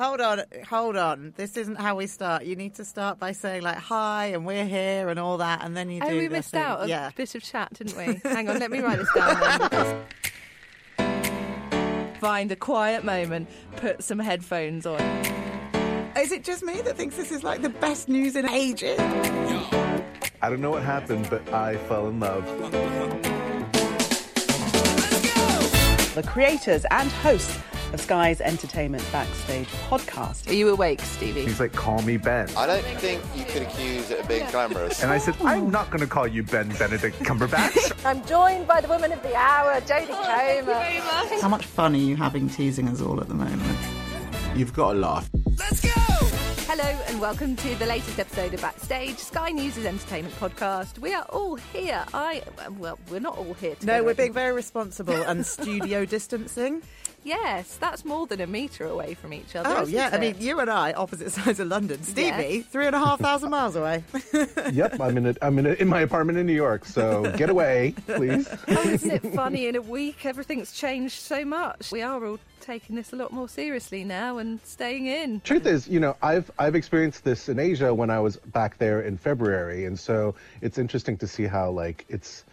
Hold on, hold on. This isn't how we start. You need to start by saying like hi and we're here and all that, and then you do. Oh, do. we the missed thing. out a Yeah. bit of chat, didn't we? Hang on, let me write this down. Because- Find a quiet moment, put some headphones on. Is it just me that thinks this is like the best news in ages? I don't know what happened, but I fell in love. the creators and hosts of Sky's Entertainment Backstage podcast. Are you awake, Stevie? He's like, call me Ben. I don't think you could accuse it of being glamorous. And I said, I'm not going to call you Ben Benedict Cumberbatch. I'm joined by the woman of the hour, Jodie oh, Comer. How much fun are you having teasing us all at the moment? You've got to laugh. Let's go! Hello and welcome to the latest episode of Backstage, Sky News' entertainment podcast. We are all here. I well, we're not all here. Together. No, we're being very responsible and studio distancing. Yes, that's more than a metre away from each other. Oh isn't yeah, I mean you and I, opposite sides of London. Stevie, Yes. three and a half thousand miles away. yep, I'm in, a, I'm in, a, in my apartment in New York, so get away, please. Oh, isn't it funny? In a week, everything's changed so much. We are all taking this a lot more seriously now and staying in. Truth is, you know, I've I've experienced this in Asia when I was back there in February, and so it's interesting to see how like it's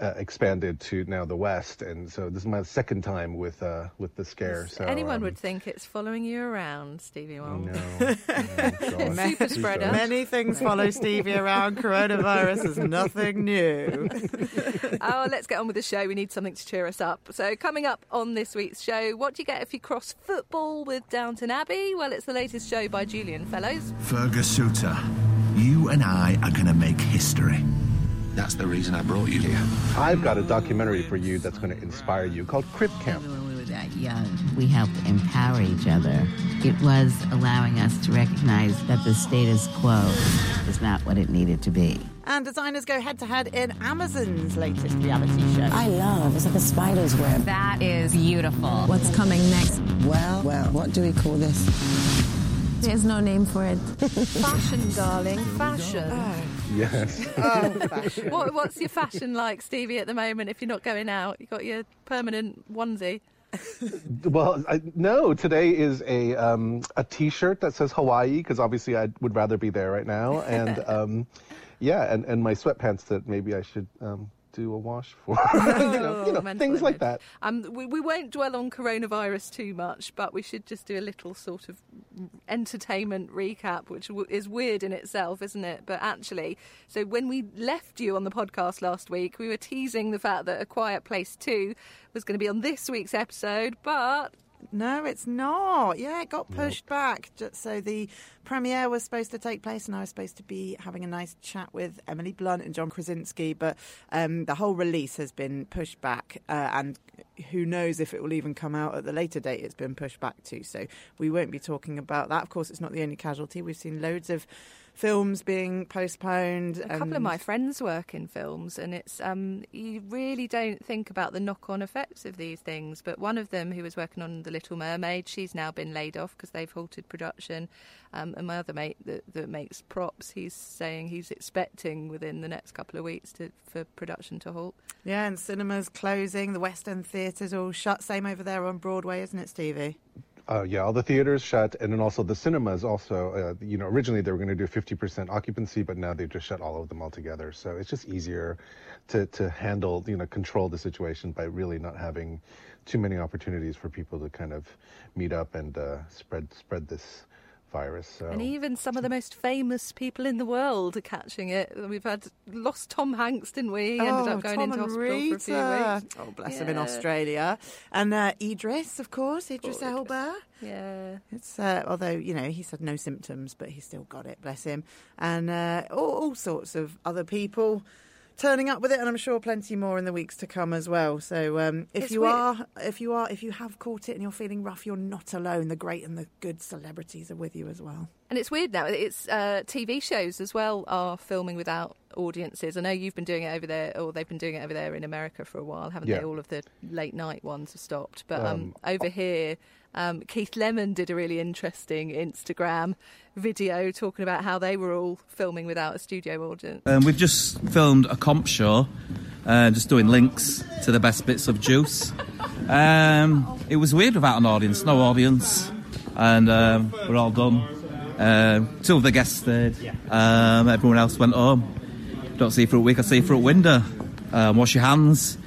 uh, expanded to now the West, and so this is my second time with uh, with the scare. So Anyone um, would think it's following you around, Stevie Wong. No, no, Super spreader. Many things follow Stevie around. Coronavirus is nothing new. oh, let's get on with the show. We need something to cheer us up. So, coming up on this week's show, what do you get if you cross football with Downton Abbey? Well, it's the latest show by Julian Fellowes. Fergus Suter, you and I are going to make history. That's the reason I brought you here. I've got a documentary for you that's going to inspire you called Crip Camp. When we were that young, we helped empower each other. It was allowing us to recognize that the status quo is not what it needed to be. And designers go head to head in Amazon's latest reality show. I love, it's like a spider's web. That is beautiful. What's coming next? Well, well, what do we call this? There's no name for it. Fashion, darling, fashion. Yes. Oh, fashion. What, what's your fashion like, Stevie, at the moment if you're not going out? you got your permanent onesie. Well, I, no. Today is a um, a T-shirt that says Hawaii because obviously I would rather be there right now, and um, yeah, and, and my sweatpants that maybe I should um, do a wash for, you know, you know mental things like that. Um, we, we won't dwell on coronavirus too much, but we should just do a little sort of entertainment recap, which w- is weird in itself, isn't it? But actually, so when we left you on the podcast last week, we were teasing the fact that A Quiet Place 2 was going to be on this week's episode, but No, it's not. Yeah, it got pushed back. So the premiere was supposed to take place, and I was supposed to be having a nice chat with Emily Blunt and John Krasinski, but um, the whole release has been pushed back, uh, and who knows if it will even come out at the later date it's been pushed back to. So we won't be talking about that. Of course, it's not the only casualty. We've seen loads of films being postponed. a couple of my friends work in films, and it's um, you really don't think about the knock-on effects of these things. But one of them, who was working on The Little Mermaid, she's now been laid off because they've halted production. Um, and my other mate that, that makes props, he's saying he's expecting within the next couple of weeks to, for production to halt. Yeah, and cinemas closing, the West End theatres all shut. Same over there on Broadway, isn't it, Stevie? Uh, yeah, all the theaters shut, and then also the cinemas. Also, uh, you know, originally they were going to do 50% occupancy, but now they've just shut all of them altogether. So it's just easier to to handle, you know, control the situation by really not having too many opportunities for people to kind of meet up and uh, spread spread this virus. So And even some of the most famous people in the world are catching it. We've had lost Tom Hanks, didn't we? He ended oh, up going Tom into and hospital for a few weeks. Oh, bless him in Australia. And uh, Idris, of course, Idris Poor Idris. Elba. Yeah. It's uh, although you know he had no symptoms, but he still got it. Bless him. And uh, all, all sorts of other people turning up with it, and I'm sure plenty more in the weeks to come as well. So um, if It's you weird- are, if you are, if you have caught it and you're feeling rough, you're not alone. The great and the good celebrities are with you as well. And it's weird now. It's uh, TV shows as well are filming without audiences. I know you've been doing it over there, or they've been doing it over there in America for a while, haven't Yeah. they? All of the late night ones have stopped, but um, Um, over here, um, Keith Lemon did a really interesting Instagram video talking about how they were all filming without a studio audience. Um, we've just filmed a comp show, uh, just doing links to the best bits of Juice. Um, it was weird without an audience, no audience. and um, we're all done. Um, two of the guests stayed. Um, everyone else went home. Don't see you for a week. I see you for a window. Um, wash your hands,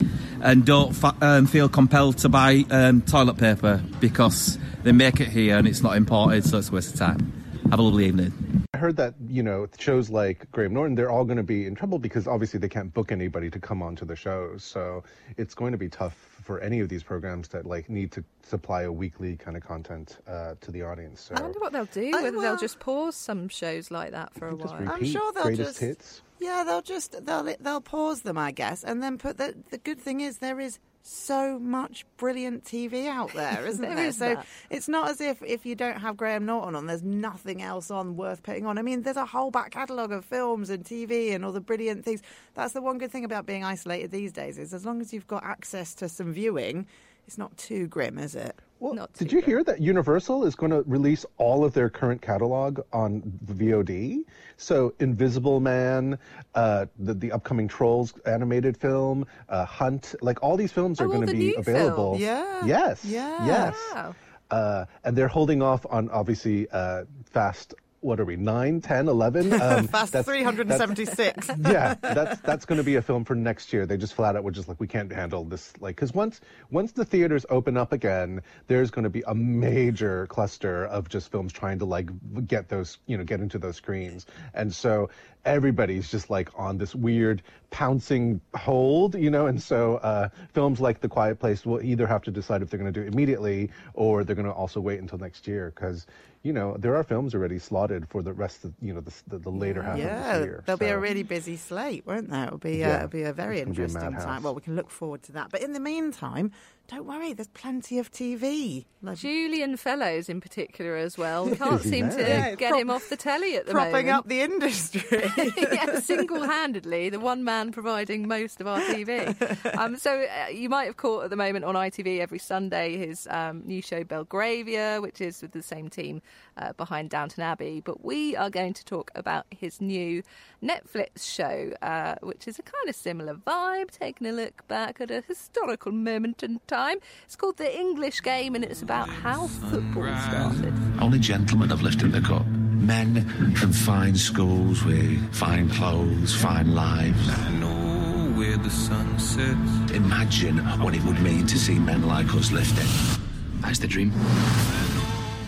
and don't fa- um, feel compelled to buy um, toilet paper because they make it here and it's not imported, so it's a waste of time. Have a lovely evening. I heard that you know shows like Graham Norton, they're all going to be in trouble because obviously they can't book anybody to come onto the shows. So it's going to be tough for any of these programs that like need to supply a weekly kind of content uh, to the audience. So I wonder what they'll do. Whether well- they'll just pause some shows like that for a while. I'm repeat sure they'll greatest just hits. Yeah they'll just they'll they'll pause them I guess and then put the the good thing is there is so much brilliant TV out there, isn't There there? is so that. it's not as if if you don't have Graham Norton on, there's nothing else on worth putting on. I mean, there's a whole back catalogue of films and TV and all the brilliant things. That's the one good thing about being isolated these days is as long as you've got access to some viewing, it's not too grim, is it? Well, Not did too you hear that Universal is going to release all of their current catalog on VOD? So Invisible Man, uh, the the upcoming Trolls animated film, uh, Hunt, like all these films are Oh, going to be new available. films. Yeah. Yes. Yeah. Yes. Wow. Uh, and they're holding off on obviously uh, Fast. What are we? 9, 10, 11? Um, Fast that's- 376. yeah, that's that's going to be a film for next year. They just flat out were just like, we can't handle this. Like, because once once the theaters open up again, there's going to be a major cluster of just films trying to like get those, you know, get into those screens, and so everybody's just like on this weird pouncing hold, you know, and so uh, films like The Quiet Place will either have to decide if they're going to do it immediately or they're going to also wait until next year because. You know, there are films already slotted for the rest of you know the the, the later half of the this year. there'll be a really busy slate, won't there? It'll be, uh, it'll be a very it's a interesting time. Well, we can look forward to that. But in the meantime, don't worry, there's plenty of TV. Like, Julian Fellowes, in particular, as well. Can't Is he seem to? Yeah, get prop- him off the telly at the moment, propping moment. up the industry. yeah, single-handedly, the one man providing most of our TV. Um, so uh, you might have caught at the moment on ITV every Sunday his um, new show Belgravia, which is with the same team uh, behind Downton Abbey. But we are going to talk about his new Netflix show, uh, which is a kind of similar vibe, taking a look back at a historical moment in time. It's called The English Game, and it's about how football started. Only gentlemen have lifted the cup. Men from fine schools with fine clothes, fine lives. I know where the sun sets. Imagine what it would mean to see men like us lift it. That's the dream.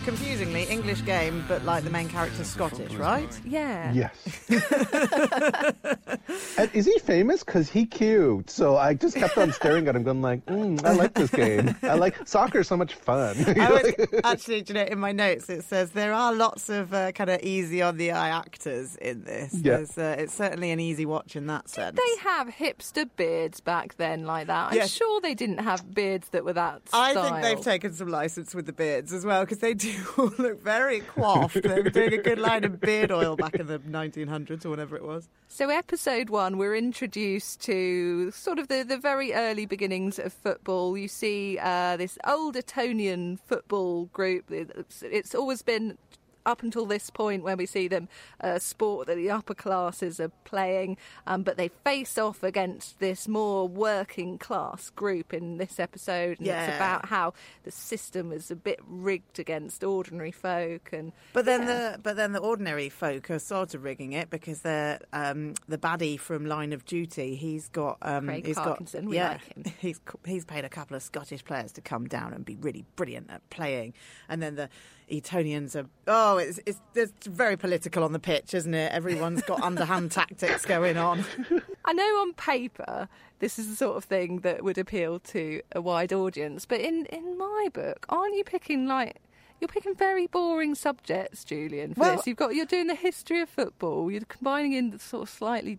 Confusingly, English game, but like the main character's Scottish, right? Yeah. Yes. and is he famous? Because he cute. So I just kept on staring at him, going like, mm, I like this game. I like soccer. So much fun. I would, actually, do you know, in my notes it says there are lots of uh, kind of easy on the eye actors in this. Yeah. Uh, it's certainly an easy watch in that sense. they have hipster beards back then like that? I'm Yes. sure they didn't have beards that were that I style. think they've taken some license with the beards as well because they do all look very coiffed. they were doing a good line of beard oil back in the 1900s or whatever it was. So, episode one, we're introduced to sort of the, the very early beginnings of football. You see uh, this old Etonian football group. It's, it's always been up until this point when we see them uh, sport that the upper classes are playing, um, but they face off against this more working class group in this episode. And Yeah. it's about how the system is a bit rigged against ordinary folk. And But then yeah. the but then the ordinary folk are sort of rigging it because they're um, the baddie from Line of Duty. He's got um, Craig he's Parkinson, got we yeah like him. he's he's paid a couple of Scottish players to come down and be really brilliant at playing, and then the Etonians are oh it's it's, it's very political on the pitch, isn't it? Everyone's got underhand tactics going on. I know on paper this is the sort of thing that would appeal to a wide audience, but in, in my book, aren't you picking like you're picking very boring subjects, Julian? For Well- this, you've got you're doing the history of football. You're combining in the sort of slightly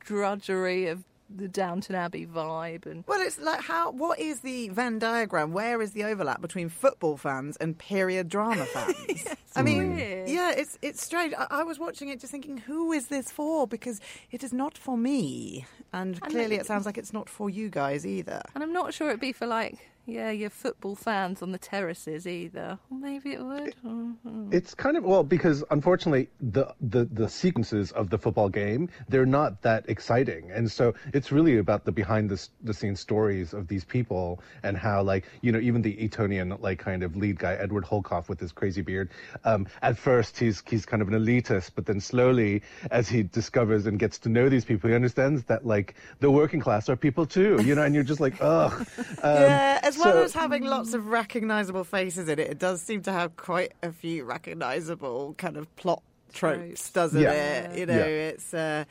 drudgery of the Downton Abbey vibe, and Well, it's like how what is the Venn diagram? Where is the overlap between football fans and period drama fans? I mean, weird. yeah, it's it's strange. I, I was watching it just thinking, who is this for? Because it is not for me, and, And clearly it- it sounds like it's not for you guys either. and I'm not sure it'd be for like yeah, your football fans on the terraces either. Maybe it would. Mhm. It's kind of well because unfortunately the, the the sequences of the football game they're not that exciting, and so it's really about the behind the the scenes stories of these people and how like you know even the Etonian like kind of lead guy Edward Holcroft with his crazy beard. Um, at first he's he's kind of an elitist, but then slowly as he discovers and gets to know these people, he understands that like the working class are people too, you know, and you're just like ugh. Um, yeah, as well so- as having lots of recognisable faces in it, it does seem to have quite a few recognisable kind of plot tropes, Tropes. doesn't Yeah. it? You know, Yeah. it's. Uh,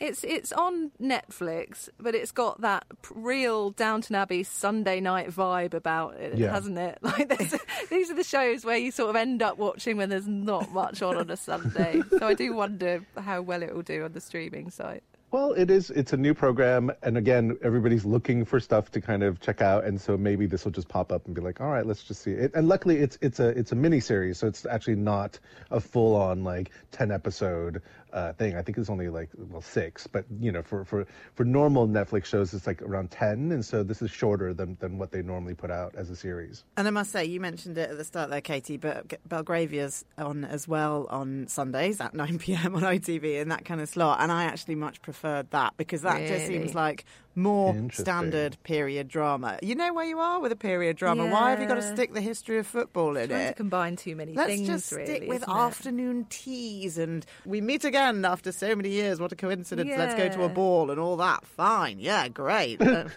It's it's on Netflix, but it's got that real Downton Abbey Sunday night vibe about it, Yeah. hasn't it? Like there's- these are the shows where you sort of end up watching when there's not much on on a Sunday. so I do wonder how well it will do on the streaming site. Well, it is. It's a new program, and again, everybody's looking for stuff to kind of check out, and so maybe this will just pop up and be like, "All right, let's just see it." And luckily, it's it's a it's a mini series, so it's actually not a full on like ten episode uh, thing. I think it's only like well six, but you know, for for for normal Netflix shows, it's like around ten, and so this is shorter than than what they normally put out as a series. and I must say, you mentioned it at the start there, Katie, but Belgravia's on as well on Sundays at 9 pm on ITV in that kind of slot. And I actually much preferred that because that just seems like more standard period drama. You know where you are with a period drama. Why have you got to stick the history of football in Trying to it? combine too many Let's things, just really, stick with isn't it? afternoon teas and we meet again after so many years. What a coincidence. Let's go to a ball and all that. Fine. Yeah, great. Uh,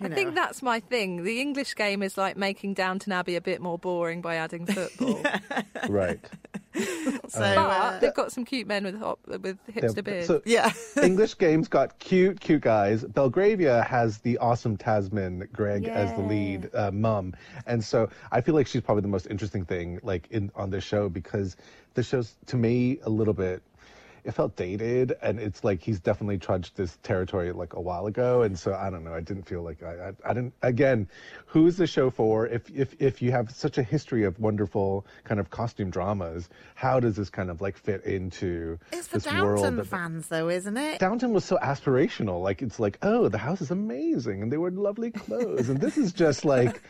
you I know. think that's my thing. The English game is like making Downton Abbey a bit more boring by adding football. Right. so. But uh, they've got some cute men with hop, with hipster Yeah, beards. So yeah. English games got cute, cute guys. Belgravia has the awesome Tamsin Greig as the lead uh, mum, and so I feel like she's probably the most interesting thing like in on this show because the show's to me a little bit. It felt dated, and it's like he's definitely trudged this territory like a while ago, and so I don't know. I didn't feel like I, I, I didn't. Again, who's the show for? If if if you have such a history of wonderful kind of costume dramas, how does this kind of like fit into It's for this world Downton that fans, though, isn't it? Downton was so aspirational. Like it's like, oh, the house is amazing, and they wear lovely clothes, and this is just like,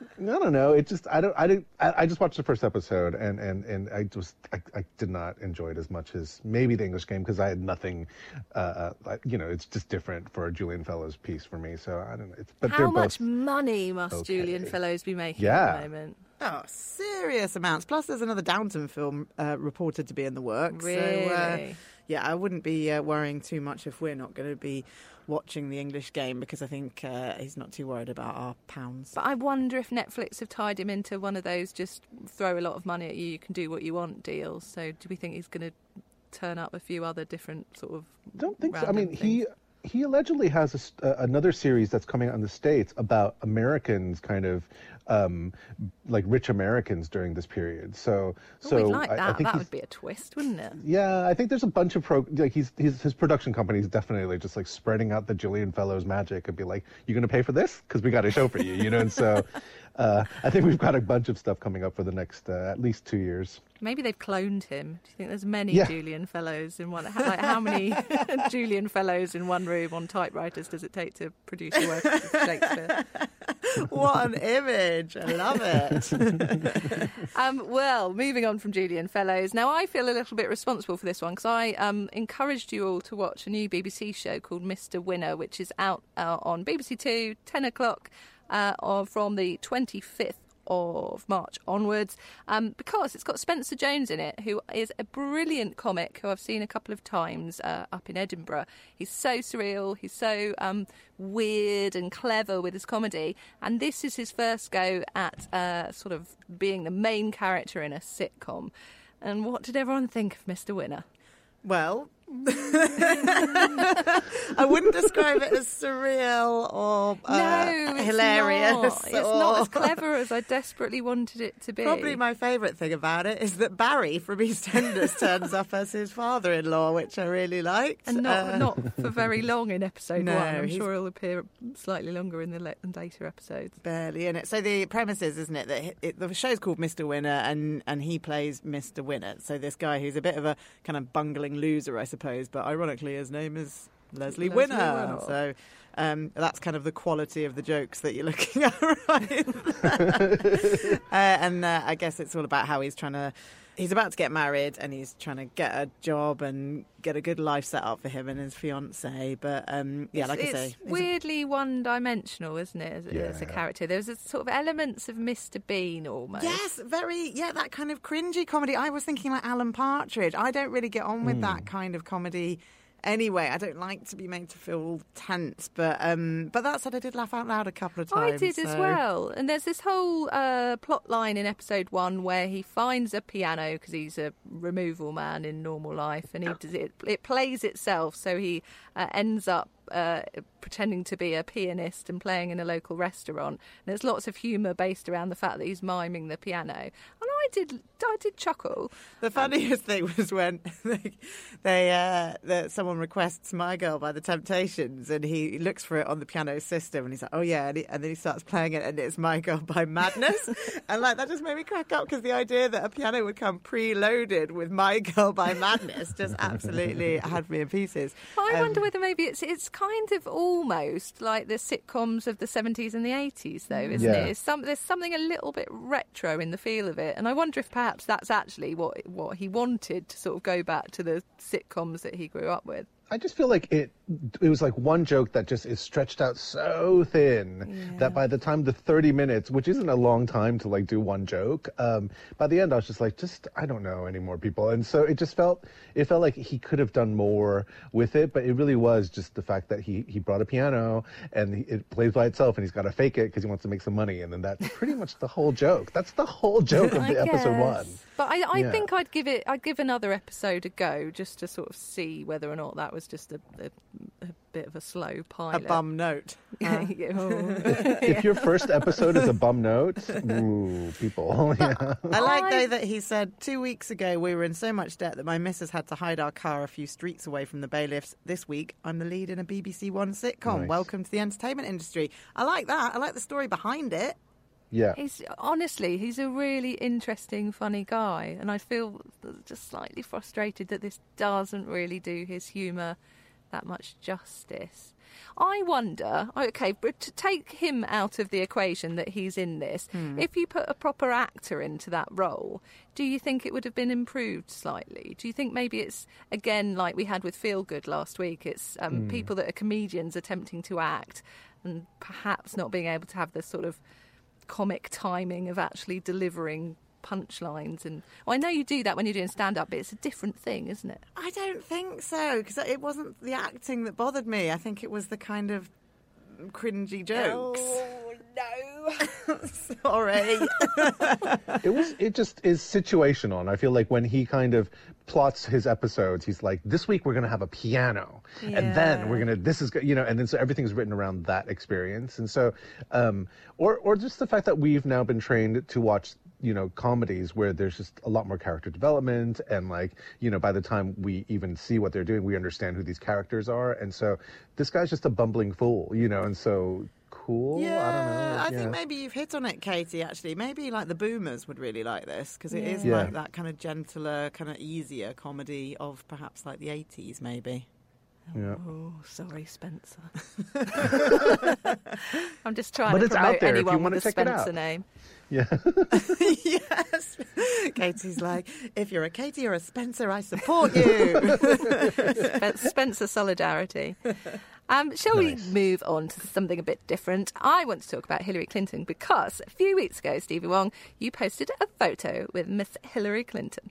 I don't know. It just I don't I didn't I, I just watched the first episode, and and and I just I, I did not enjoy it as much as maybe the English game because I had nothing, uh, uh, like, you know, it's just different for a Julian Fellowes piece for me. So I don't know. It's, but How much money must okay. Julian Fellowes be making Yeah. at the moment? Oh, serious amounts. Plus, there's another Downton film uh, reported to be in the works. So, uh, Really? yeah, I wouldn't be uh, worrying too much if we're not going to be watching the English game because I think uh, he's not too worried about our pounds. But I wonder if Netflix have tied him into one of those just throw a lot of money at you, you can do what you want deals. So do we think he's going to turn up a few other different sort of? don't think so. I mean, things? he allegedly has a uh, another series that's coming out in the states about Americans, kind of um, like rich Americans during this period. So, Oh, so we'd like I, that. I think that would be a twist, wouldn't it? yeah, I think there's a bunch of pro like he's, he's his production company is definitely just like spreading out the Julian Fellowes magic and be like, "You're gonna pay for this? Because we got a show for you," you know. And so, uh, I think we've got a bunch of stuff coming up for the next uh, at least two years. Maybe they've cloned him. Do you think there's many Yeah. Julian Fellowes in one? How, like how many Julian Fellowes in one room on typewriters does it take to produce a work of Shakespeare? what an image! I love it. Um, well, moving on from Julian Fellowes. Now, I feel a little bit responsible for this one because I um, encouraged you all to watch a new BBC show called Mr. Winner, which is out uh, on BBC Two, 10 o'clock uh, from the 25th of March onwards um, because it's got Spencer Jones in it, who is a brilliant comic who I've seen a couple of times uh, up in Edinburgh. He's so surreal, he's so um, weird and clever with his comedy, and this is his first go at uh, sort of being the main character in a sitcom. And what did everyone think of Mr. Winner? Well, I wouldn't describe it as surreal or uh, no, it's hilarious. Not. It's or- not as clever as I desperately wanted it to be. Probably my favourite thing about it is that Barry from EastEnders turns up as his father-in-law, which I really liked. and not Uh, not for very long in episode No, one. I'm he's- sure he'll appear slightly longer in the le- later episodes. barely in it. So the premise is, isn't it, that it, it, the show's called Mr. Winner, and and he plays Mr. Winner. So this guy who's a bit of a kind of bungling loser, I suppose, but ironically his name is Leslie, Leslie Winner. Winner. So um, that's kind of the quality of the jokes that you're looking at, right? uh, and uh, I guess it's all about how he's trying to. He's about to get married and he's trying to get a job and get a good life set up for him and his fiance. But um, yeah, like it's I say, he's a- weirdly one-dimensional, isn't it? As, a- as a Yeah. character, there's a sort of elements of Mr. Bean almost. Yes, very yeah, that kind of cringy comedy. I was thinking like Alan Partridge. I don't really get on with Hmm. that kind of comedy anyway. I don't like to be made to feel tense, but um but that said I did laugh out loud a couple of times. I did as well. And there's this whole uh, plot line in episode one where he finds a piano because he's a removal man in normal life, and he does it. It plays itself, so he uh, ends up. Uh, pretending to be a pianist and playing in a local restaurant. And there's lots of humour based around the fact that he's miming the piano. And I did, I did chuckle. The funniest thing was when they, they uh, that someone requests "My Girl" by the Temptations, and he looks for it on the piano system, and he's like, "Oh yeah," and, he, and then he starts playing it, and it's "My Girl" by Madness, and like that just made me crack up because the idea that a piano would come preloaded with "My Girl" by Madness just absolutely had me in pieces. I Um, wonder whether maybe it's it's kind of almost like the sitcoms of the 70s and the 80s, though, isn't Yeah. it? It's some, there's something a little bit retro in the feel of it, and I wonder if perhaps that's actually what what he wanted to sort of go back to the sitcoms that he grew up with. I just feel like it it was like one joke that just is stretched out so thin that by the time the 30 minutes, which isn't a long time to like do one joke, um, by the end I was just like, just I don't know anymore, people. And so it just felt it felt like he could have done more with it, but it really was just the fact that he he brought a piano and he, it plays by itself and he's got to fake it because he wants to make some money, and then that's pretty much the whole joke. That's the whole joke of the episode guess. one. But I, I Yeah. think I'd give it. I'd give another episode a go just to sort of see whether or not that was just a, a, a bit of a slow pilot. a bum note. Uh, Yeah, oh. If your first episode is a bum note, ooh, people, yeah. I like though that he said two weeks ago we were in so much debt that my missus had to hide our car a few streets away from the bailiffs. This week I'm the lead in a BBC One sitcom. Nice. Welcome to the entertainment industry. I like that. I like the story behind it. Yeah. He's honestly, he's a really interesting, funny guy, and I feel just slightly frustrated that this doesn't really do his humour that much justice. I wonder, okay, but to take him out of the equation that he's in this, Hmm. if you put a proper actor into that role, do you think it would have been improved slightly? Do you think maybe it's again like we had with Feel Good last week? It's um, Hmm. Mm. people that are comedians attempting to act and perhaps not being able to have the sort of comic timing of actually delivering punchlines and well, I know you do that when you're doing stand up but it's a different thing isn't it I don't think so because it wasn't the acting that bothered me. I think it was the kind of cringy jokes. Oh, no. Sorry. it was it just is situational and i feel like when he kind of plots his episodes he's like this week we're to have a piano and then we're to this is you know and then so everything's written around that experience and so um or or just the fact that we've now been trained to watch you know comedies where there's just a lot more character development and like you know by the time we even see what they're doing we understand who these characters are and so this guy's just a bumbling fool you know and so cool Yeah, i don't know I yeah. think maybe you've hit on it, Katie. Actually, maybe like the Boomers would really like this because it is Yeah. like that kind of gentler, kind of easier comedy of perhaps like the eighties, maybe. yeah oh sorry Spencer I'm just trying But to it's out promote there if you anyone wanna with a check it Spencer out. name yeah yes. Katie's like, if you're a Katie or a Spencer, I support you. Spencer solidarity. Um, shall we move on to something a bit different? I want to talk about Hillary Clinton because a few weeks ago, Stevie Wong, you posted a photo with Miss Hillary Clinton.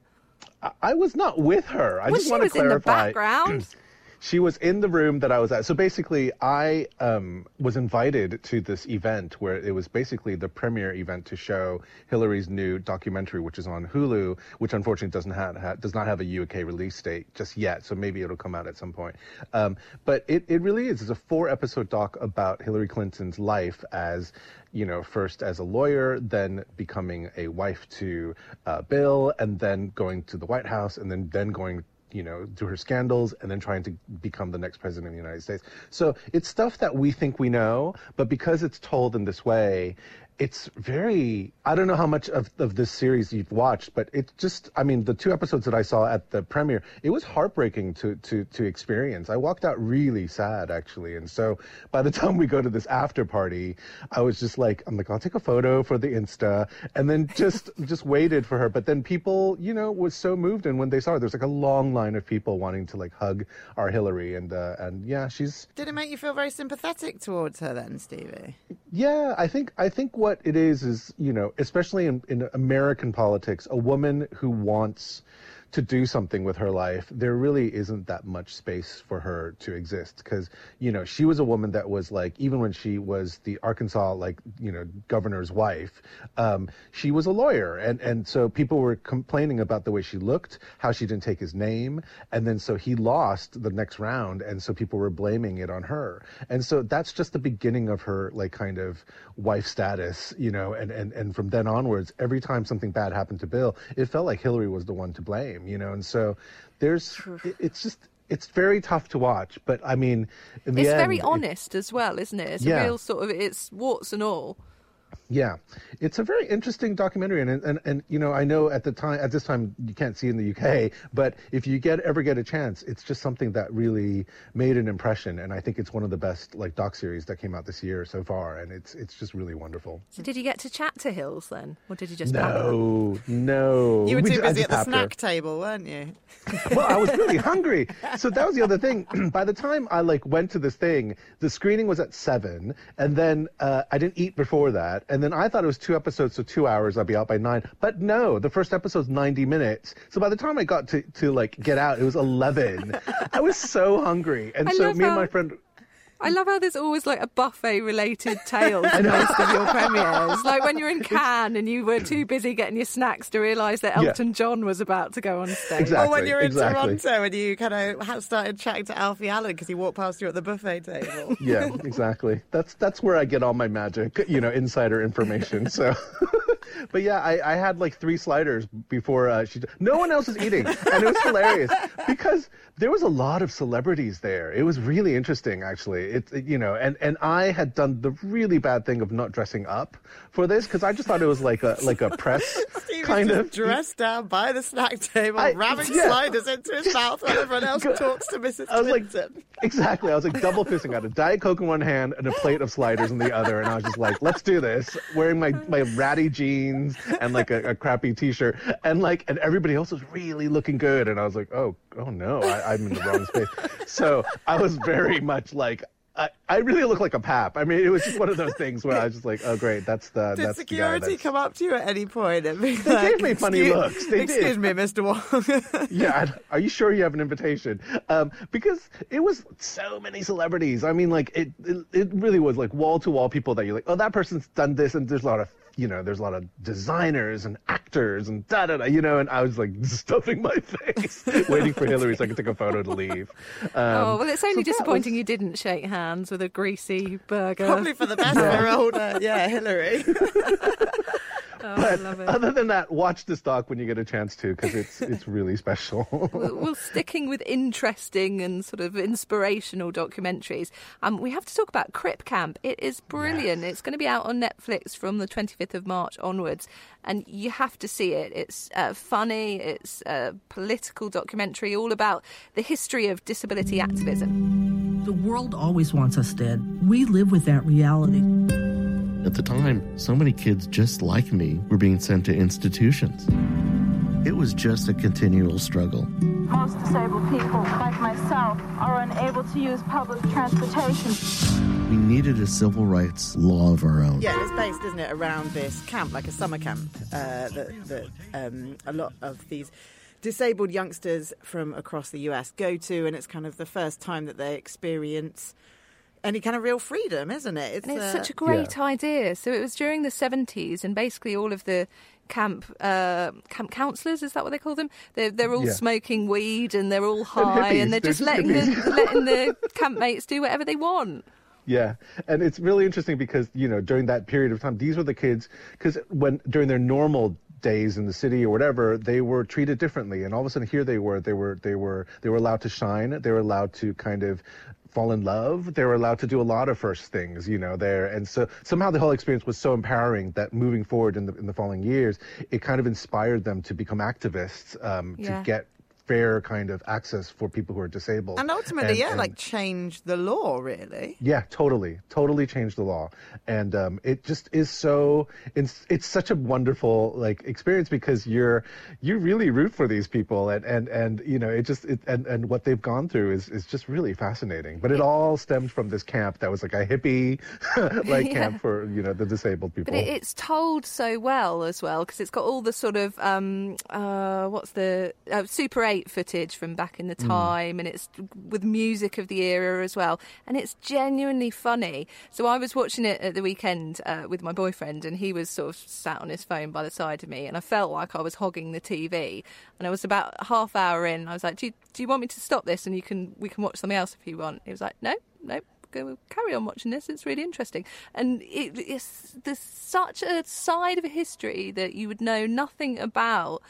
I- was not with her. I well, just she want was to in the clarify. background. She was in the room that I was at. So basically, I um, was invited to this event where it was basically the premiere event to show Hillary's new documentary, which is on Hulu, which unfortunately doesn't have ha- does not have a UK release date just yet. So maybe it'll come out at some point. Um, but it, it really is. It's a four episode doc about Hillary Clinton's life as you know, first as a lawyer, then becoming a wife to uh, Bill, and then going to the White House, and then then going you know, through her scandals and then trying to become the next president of the United States. So it's stuff that we think we know, but because it's told in this way, it's very i don't know how much of, of this series you've watched but it's just i mean the two episodes that i saw at the premiere it was heartbreaking to to to experience. I walked out really sad actually. And so by the time we go to this after party i was just like i'm like i'll take a photo for the insta. And then just just waited for her. But then people you know was so moved. And when they saw her there's like a long line of people wanting to like hug our hillary. And uh, and yeah she's Did it make you feel very sympathetic towards her then, Stevie? yeah, I think I think what it is is you know, especially in, in American politics, a woman who wants to do something with her life, there really isn't that much space for her to exist. Because you know she was a woman that was like even when she was the Arkansas like you know governor's wife, um, she was a lawyer. And and so people were complaining about the way she looked, how she didn't take his name, and then so he lost the next round, and so people were blaming it on her, and so that's just the beginning of her like kind of wife status, you know, and and and from then onwards, every time something bad happened to Bill, it felt like Hillary was the one to blame, you know, and so there's it- it's just it's very tough to watch, but I mean, It's end, very it- honest as well, isn't it? It's Yeah. a real sort of it's warts and all. Yeah, it's a very interesting documentary, and, and and you know I know at the time at this time you can't see in the UK, but if you get ever get a chance, it's just something that really made an impression, and I think it's one of the best like doc series that came out this year so far, and it's it's just really wonderful. So did you get to chat to Hills then, or did you just? No, no, You were We too ju- I busy at the tapped her. snack table, weren't you? well, I was really hungry. So that was the other thing. By the time I like went to this thing, the screening was at seven, and then uh, I didn't eat before that, and then I thought it was two episodes, so two hours, I'd be out by nine. But no, the first episode's ninety minutes. So by the time I got to to like get out, it was eleven. I was so hungry, and I so me and my friend. I love how there's always like a buffet related tale to most of your premieres. Like when you're in Cannes and you were too busy getting your snacks to realise that Yeah. Elton John was about to go on stage. or when you're in exactly. Toronto and you kind of ha- started chatting to Alfie Allen because he walked past you at the buffet table. Yeah, exactly. That's that's where I get all my magic, you know, insider information. So, but yeah, I, I had like three sliders before uh, she. No one else was eating, and it was hilarious because there was a lot of celebrities there. It was really interesting, actually. It, it- you know, and and I had done the really bad thing of not dressing up for this because I just thought it was like a like a press kind of dressed down by the snack table, I- ramming yeah. sliders into his mouth while everyone else talks to Mrs. I was like, Exactly. I was like double fisting. I had a Diet Coke in one hand and a plate of sliders in the other. And I was just like, let's do this. Wearing my, my ratty jeans and like a, a crappy t shirt. And like, and everybody else was really looking good. And I was like, oh, oh no, I, I'm in the wrong space. So I was very much like, I, I really look like a pap. I mean, it was just one of those things where I was just like, oh, great, that's the Did that's the security that's- come up to you at any point and be They like, gave me funny "Excuse- looks. They did." excuse me, Mr. Wong. yeah, are you sure you have an invitation? Um, because it was so many celebrities. I mean, like it, it, it really was like wall to wall people that you're like, oh, that person's done this, and there's a lot of, you know, there's a lot of designers and actors and da da da, you know, and I was like stuffing my face, waiting for Hillary so I could take a photo to leave. Um, oh well, it's only so disappointing was- you didn't shake hands with a greasy burger. Probably for the best for old, uh, yeah, Hillary. Oh, I love it. Other than that, watch this doc when you get a chance to, because it's it's really special. well, well, sticking with interesting and sort of inspirational documentaries, um, we have to talk about Crip Camp. It is brilliant. It's going to be out on Netflix from the 25th of March onwards, and you have to see it. It's uh, funny, it's a political documentary all about the history of disability activism. The world always wants us dead. We live with that reality. At the time, so many kids just like me were being sent to institutions. It was just a continual struggle. Most disabled people, like myself, are unable to use public transportation. We needed a civil rights law of our own. Yeah, it's based, isn't it, around this camp, like a summer camp uh, that, that um, a lot of these disabled youngsters from across the US go to, and it's kind of the first time that they experience any kind of real freedom, isn't it? And it's uh, such a great idea. So it was during the 70s, and basically all of the camp uh, camp counselors is that what they call them? They're they're all Yeah. smoking weed and they're all high, hippies. and they're They're just just letting the letting the campmates do whatever they want. Yeah, and it's really interesting because you know during that period of time, these were the kids because when during their normal days in the city or whatever, they were treated differently, and all of a sudden here they were, they were, they were, they were allowed to shine, they were allowed to kind of fall in love. They were allowed to do a lot of first things, you know, there. And so somehow the whole experience was so empowering that moving forward in the, in the following years, it kind of inspired them to become activists, um, Yeah. to get fair kind of access for people who are disabled. And ultimately, And- yeah, and- like change the law, really. yeah, totally, totally change the law, and um, it just is so. It's it's such a wonderful like experience because you're you really root for these people, and and and you know it just it, and and what they've gone through is is just really fascinating. But it all stemmed from this camp that was like a hippie like Yeah. camp for you know the disabled people. But it, it's told so well as well because it's got all the sort of um, uh, what's the uh, Super Eight footage from back in the Mm. time, and it's with music of the era as well, and it's genuinely funny. So I was watching it at the weekend uh, with my boyfriend, and he was sort of sat on his phone by the side of me, and I felt like I was hogging the TV. And I was about half hour in. I was like, "Do you, do you want me to stop this, and you can we can watch something else if you want?" He was like, "No, no." Go carry on watching this. It's really interesting, and it, it's there's such a side of history that you would know nothing about.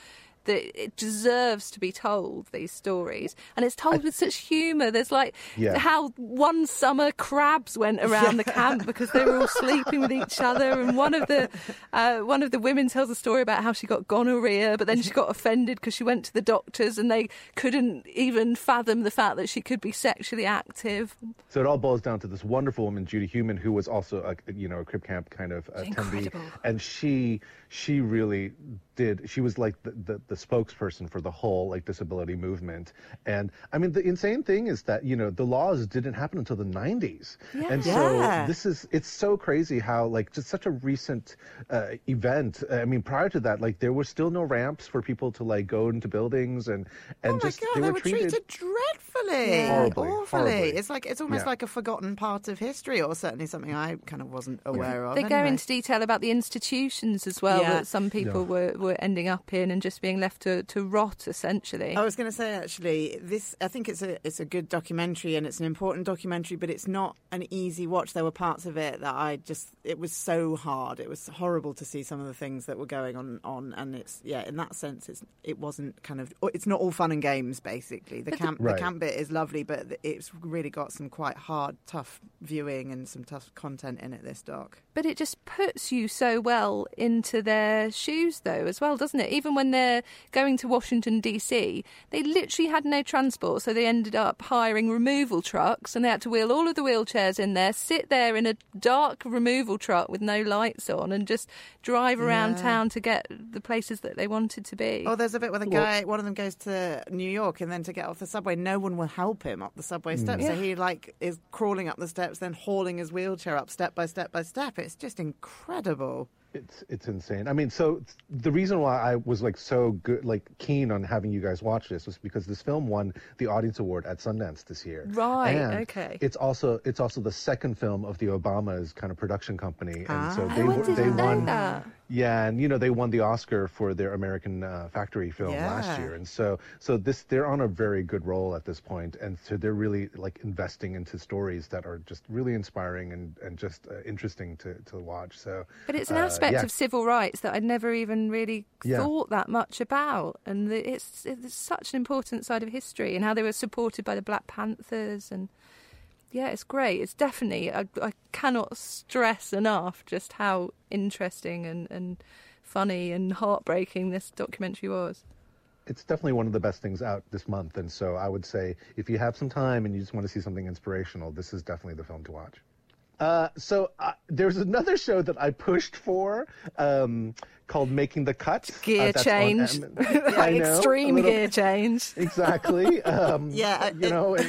That it deserves to be told these stories, and it's told with such humour. There's like Yeah. how one summer crabs went around the camp because they were all sleeping with each other, and one of the uh, one of the women tells a story about how she got gonorrhea, but then she got offended because she went to the doctors and they couldn't even fathom the fact that she could be sexually active. So it all boils down to this wonderful woman, Judy Heumann, who was also a you know a Crip Camp kind of attendee, Incredible. and she she really did. She was like the, the the spokesperson for the whole like disability movement. And I mean, the insane thing is that you know the laws didn't happen until the 90s, and so Yeah. this is it's so crazy how like just such a recent uh, event. I mean, prior to that, like there were still no ramps for people to like go into buildings and and oh my just god, they, they, were treated. dreadfully, Yeah. Horribly, awfully. horribly. It's like it's almost Yeah. like a forgotten part of history, or certainly something I kind of wasn't aware of. They go into detail about the institutions as well Yeah. that some people Yeah. were, were ending up in and just being left to, to rot essentially. I was going to say actually, this I think it's a it's a good documentary and it's an important documentary, but it's not an easy watch. There were parts of it that I just it was so hard. It was horrible to see some of the things that were going on on, and it's yeah, in that sense, it's it wasn't kind of it's not all fun and games. Basically, the But the- camp Right. the camp bit is lovely, but it's really got some quite hard, tough viewing and some tough content in it. This doc. But it just puts you so well into their shoes, though, as well, doesn't it? Even when they're going to Washington, D.C., they literally had no transport, so they ended up hiring removal trucks and they had to wheel all of the wheelchairs in there, sit there in a dark removal truck with no lights on, and just drive around Yeah. town to get the places that they wanted to be. Oh, there's a bit where the Well- guy, one of them goes to New York, and then to get off the subway, no one will help him up the subway Mm. steps. So he like is crawling up the steps, then hauling his wheelchair up step by step by step. It's just incredible. It's it's insane. I mean, so the reason why I was like so good, like keen on having you guys watch this was because this film won the Audience Award at Sundance this year. Right, And okay. It's also it's also the second film of the Obamas kind of production company, and so Ah. they Oh, I they know won. that. Yeah, and you know they won the Oscar for their American uh, Factory film last year, and so so this they're on a very good roll at this point, and so they're really like investing into stories that are just really inspiring and and just uh, interesting to to watch. So, But it's an uh, aspect yeah. of civil rights that I'd never even really Yeah. thought that much about, and the, it's it's such an important side of history and how they were supported by the Black Panthers, and yeah, it's great. It's definitely I, I cannot stress enough just how interesting and and funny and heartbreaking this documentary was. it's definitely one of the best things out this month. And so I would say if you have some time and you just want to see something inspirational, this is definitely the film to watch. Uh, so uh, there's another show that I pushed for um, called Making the Cut. Gear Uh, that's on change, Am- I know, extreme little- gear change. Exactly. Um, Yeah, You know, it-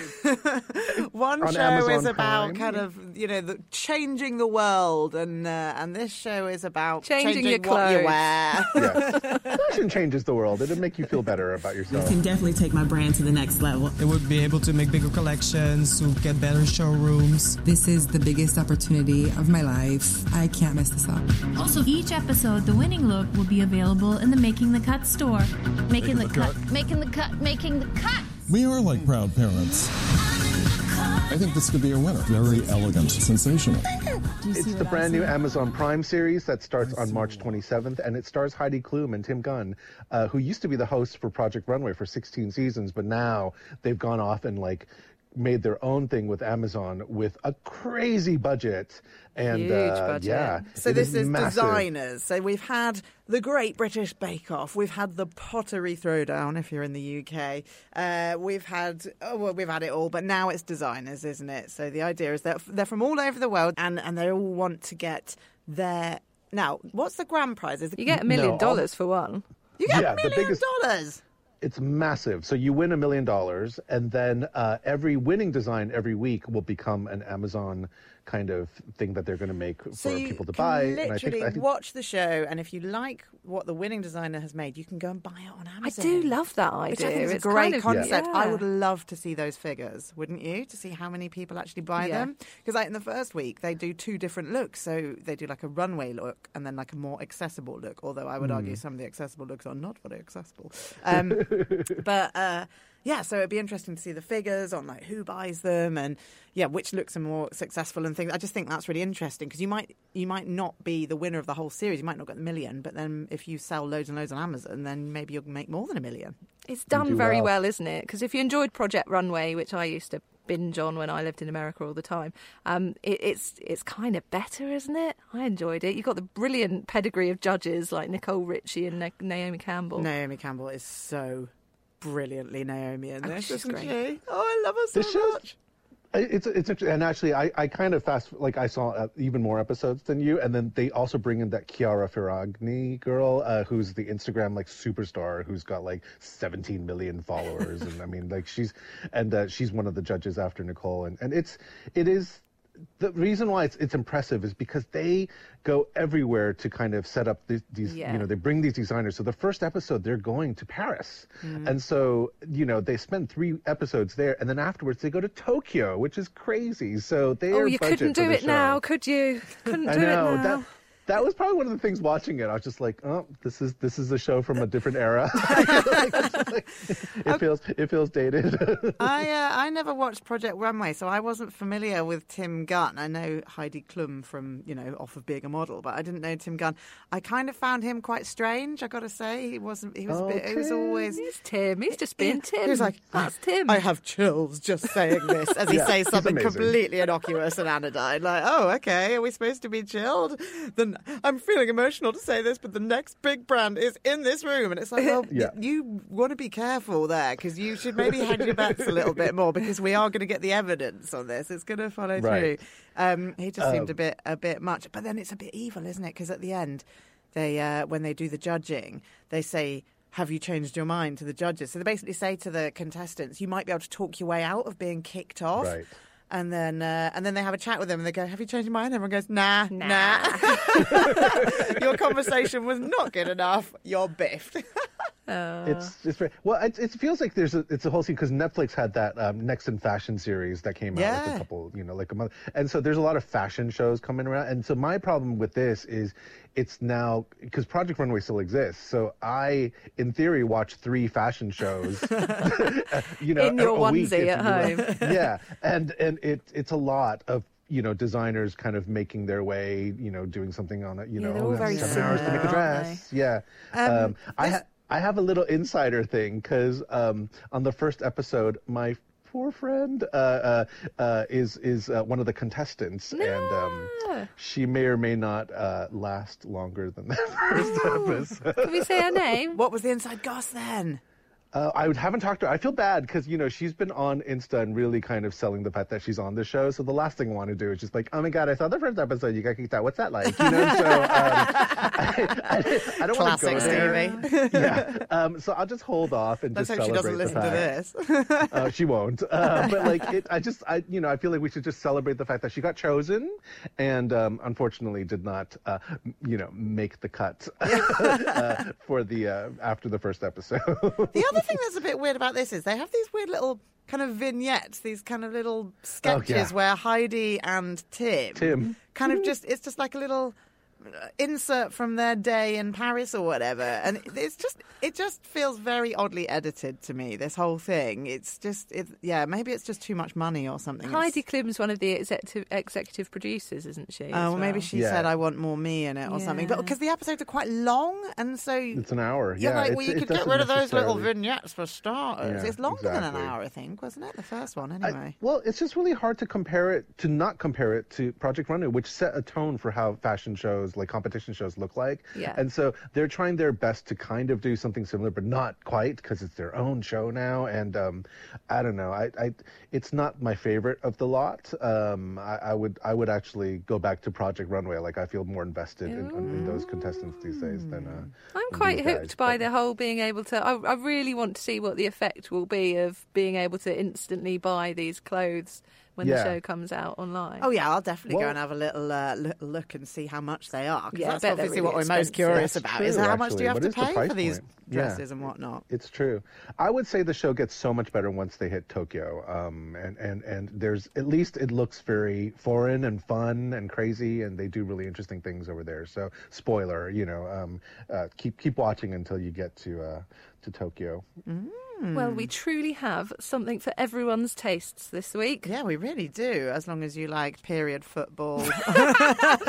One On show Amazon is about Prime. kind of you know the, changing the world, and uh, and this show is about Changing your what you clothes. wear. yes. Fashion changes the world. It'll make you feel better about yourself. You can definitely take my brand to the next level. It would be able to make bigger collections, to get better showrooms. This is the biggest opportunity of my life. I can't mess this up. Also, each episode, the winning look will be available in the Making the Cut store. Making the cut, making the cut, making the cut. We are like proud parents. I think this could be a winner. Very elegant, sensational. It's the brand new Amazon Prime series that starts on March 27th, and it stars Heidi Klum and Tim Gunn, uh, who used to be the hosts for Project Runway for 16 seasons, but now they've gone off and like made their own thing with Amazon with a crazy budget. And Huge uh, budget. yeah, So this is massive. designers. So we've had the Great British Bake Off. We've had the Pottery Throwdown. If you're in the UK, uh, we've had oh well, we've had it all. But now it's designers, isn't it? So the idea is that they're from all over the world, and and they all want to get their now. What's the grand prize? Is You get a million No, dollars for one. You get Yeah, a the million biggest- dollars. It's massive. So you win a million dollars, and then uh, every winning design every week will become an Amazon kind of thing that they're going to make for So you people to can buy. literally and I think, I think watch the show, and if you like what the winning designer has made, you can go and buy it on Amazon. I do love that Which idea. I think is a great kind of- concept. I would love to see those figures, wouldn't you? To see how many people actually buy Yeah. them. Because like in the first week, they do two different looks. So they do like a runway look and then like a more accessible look. Although I would argue Hmm. some of the accessible looks are not very accessible. Um, but uh, yeah, so it'd be interesting to see the figures on like who buys them and yeah, which looks are more successful and things. I just think that's really interesting because you might you might not be the winner of the whole series. You might not get the million, but then if you sell loads and loads on Amazon, then maybe you'll make more than a million. It's done do very well. well, isn't it? Because if you enjoyed Project Runway, which I used to binge on when I lived in America all the time, um, it, it's it's kind of better, isn't it? I enjoyed it. You've got the brilliant pedigree of judges like Nicole Richie and Na- Naomi Campbell. Naomi Campbell is so brilliantly Naomi in Oh, this, she's isn't great. she? Oh, I love her so This much. I- It's it's interesting, and actually, I, I kind of fast like I saw uh, even more episodes than you, and then they also bring in that Chiara Ferragni girl, uh, who's the Instagram like superstar, who's got like 17 million followers, and I mean like she's and uh, she's one of the judges after Nicole, and and it's it is the reason why it's it's impressive is because they go everywhere to kind of set up these, these Yeah. you know they bring these designers. So the first episode they're going to Paris, Mm. and so you know they spend three episodes there, and then afterwards they go to Tokyo, which is crazy. So they Oh, you couldn't do it now, could you? Couldn't I do know it now. that that was probably one of the things watching it. I was just like, oh, this is this is a show from a different era. it feels it feels dated. I uh, I never watched Project Runway, so I wasn't familiar with Tim Gunn. I know Heidi Klum from you know off of Being a Model, but I didn't know Tim Gunn. I kind of found him quite strange. I got to say, he wasn't. He was. a bit, he was always. He's Tim. He's just being Tim. He was like, that's Tim. I have chills just saying this as he Yeah, says something completely innocuous and anodyne. Like, oh, okay, are we supposed to be chilled? Then I'm feeling emotional to say this, but the next big brand is in this room, and it's like, well, Yeah. you want to be careful there because you should maybe hedge your bets a little bit more because we are going to get the evidence on this. It's going to follow Right. through. Um, he just seemed Um, a bit a bit much, but then it's a bit evil, isn't it? Because at the end, they uh, when they do the judging, they say. Have you changed your mind to the judges? So they basically say to the contestants, you might be able to talk your way out of being kicked off. Right. And then, uh, and then they have a chat with them, and they go, "Have you changed your mind?" Everyone goes, "Nah, nah." your conversation was not good enough. You're biffed. It's it's very, well. It, it feels like there's a it's a whole scene because Netflix had that um, Next in Fashion series that came out like a couple you know like a month, and so there's a lot of fashion shows coming around. And so my problem with this is it's now because Project Runway still exists. So I, in theory, watch three fashion shows. you know, In your a week, onesie if at you will. yeah, and and it it's a lot of. You know, designers kind of making their way. You know, doing something on it. You Yeah, know, they're all very seven hours to make a dress. Yeah. Um, Um, I ha- I have a little insider thing because um, on the first episode, my poor friend uh, uh, uh, is is uh, one of the contestants, and um, she may or may not uh, last longer than the first episode. Can we say her name? what was the inside goss then? Uh, I haven't talked to her. I feel bad because you know she's been on Insta and really kind of selling the fact that she's on the show. So the last thing I want to do is just like, oh my god, I saw the first episode. You got kicked out. What's that like? You know. So um, I, I, I don't want to go Classic there. Stevie. yeah. Um, so I'll just hold off and Let's just hope she doesn't the listen to this. Uh, she won't. Uh, but like, it, I just, I, you know, I feel like we should just celebrate the fact that she got chosen, and um, unfortunately did not, uh, you know, make the cut uh, for the uh, after the first episode. The other thing that's a bit weird about this is they have these weird little kind of vignettes, these kind of little sketches Oh, yeah. where Heidi and Tim, Tim. kind of mm-hmm. just it's just like a little insert from their day in Paris or whatever, and it's just it just feels very oddly edited to me. This whole thing, it's just it, yeah, maybe it's just too much money or something. It's- Heidi Klum's one of the executive, executive producers, isn't she? Oh, as well, maybe she Yeah. said I want more me in it or something. But because the episodes are quite long, and so It's an hour. yeah, Yeah, like well, you could get rid of those little vignettes for starters. Yeah, it's longer than an hour, I think, wasn't it? The first one, I- anyway. well, it's just really hard to compare it to not compare it to Project Runway, which set a tone for how fashion shows, like competition shows, look like. Yeah. And so they're trying their best to kind of do something similar, but not quite because it's their own show now. And um, I don't know. I, I it's not my favorite of the lot. Um, I, I would I would actually go back to Project Runway. Like I feel more invested in, in those contestants these days than. Uh, I'm than quite hooked guys, by but- the whole being able to. I, I really want to see what the effect will be of being able to instantly buy these clothes when Yeah. the show comes out online. Oh yeah, I'll definitely go and have a little uh, little look and see how much they are. 'cause Yeah, that's obviously really what we're most curious That's about. Is true, how much do you have actually. to What is the pay for these point? Yeah. dresses and whatnot? It's true. I would say the show gets so much better once they hit Tokyo. Um, and, and, and there's at least it looks very foreign and fun and crazy, and they do really interesting things over there. So, spoiler, you know, um, uh, keep keep watching until you get to uh, to Tokyo. Well, we truly have something for everyone's tastes this week. Yeah, we really do. As long as you like period football,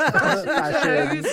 Fashion.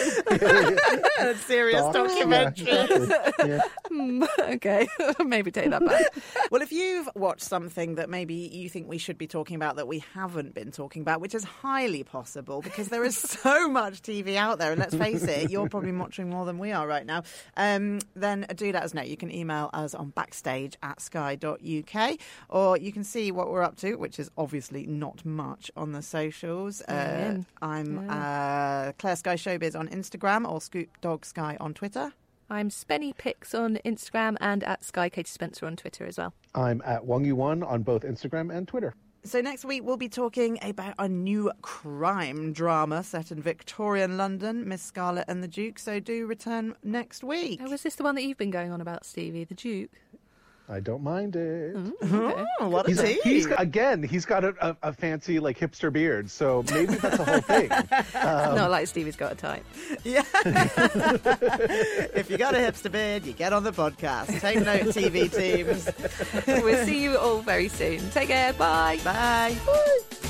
and serious Docs, documentaries. Yeah. Hmm, okay, maybe take that back. well, if you've watched something that maybe you think we should be talking about that we haven't been talking about, which is highly possible because there is so much TV out there, and let's face it, you're probably watching more than we are right now, um, then do let us know. You can email us on backstage at sky.uk or you can see what we're up to, which is obviously not much on the socials. Uh, I'm uh, Claire Sky Showbiz on Instagram or Scoop Dog Sky on Twitter. I'm Spenny Picks on Instagram and at Sky Katie Spencer on Twitter as well. I'm at Wongy One on both Instagram and Twitter. So next week we'll be talking about a new crime drama set in Victorian London, Miss Scarlet and the Duke. So do return next week. Oh, was this the one that you've been going on about, Stevie, the Duke? I don't mind it. Mm, mm-hmm. Oh, what mm, a He's, tease. he's again. He's got a, a, a fancy like hipster beard, so maybe that's the whole thing. Um, Not like Stevie's got a type. Yeah. if you got a hipster beard, you get on the podcast. Take note, TV teams. we'll see you all very soon. Take care. Bye. Bye.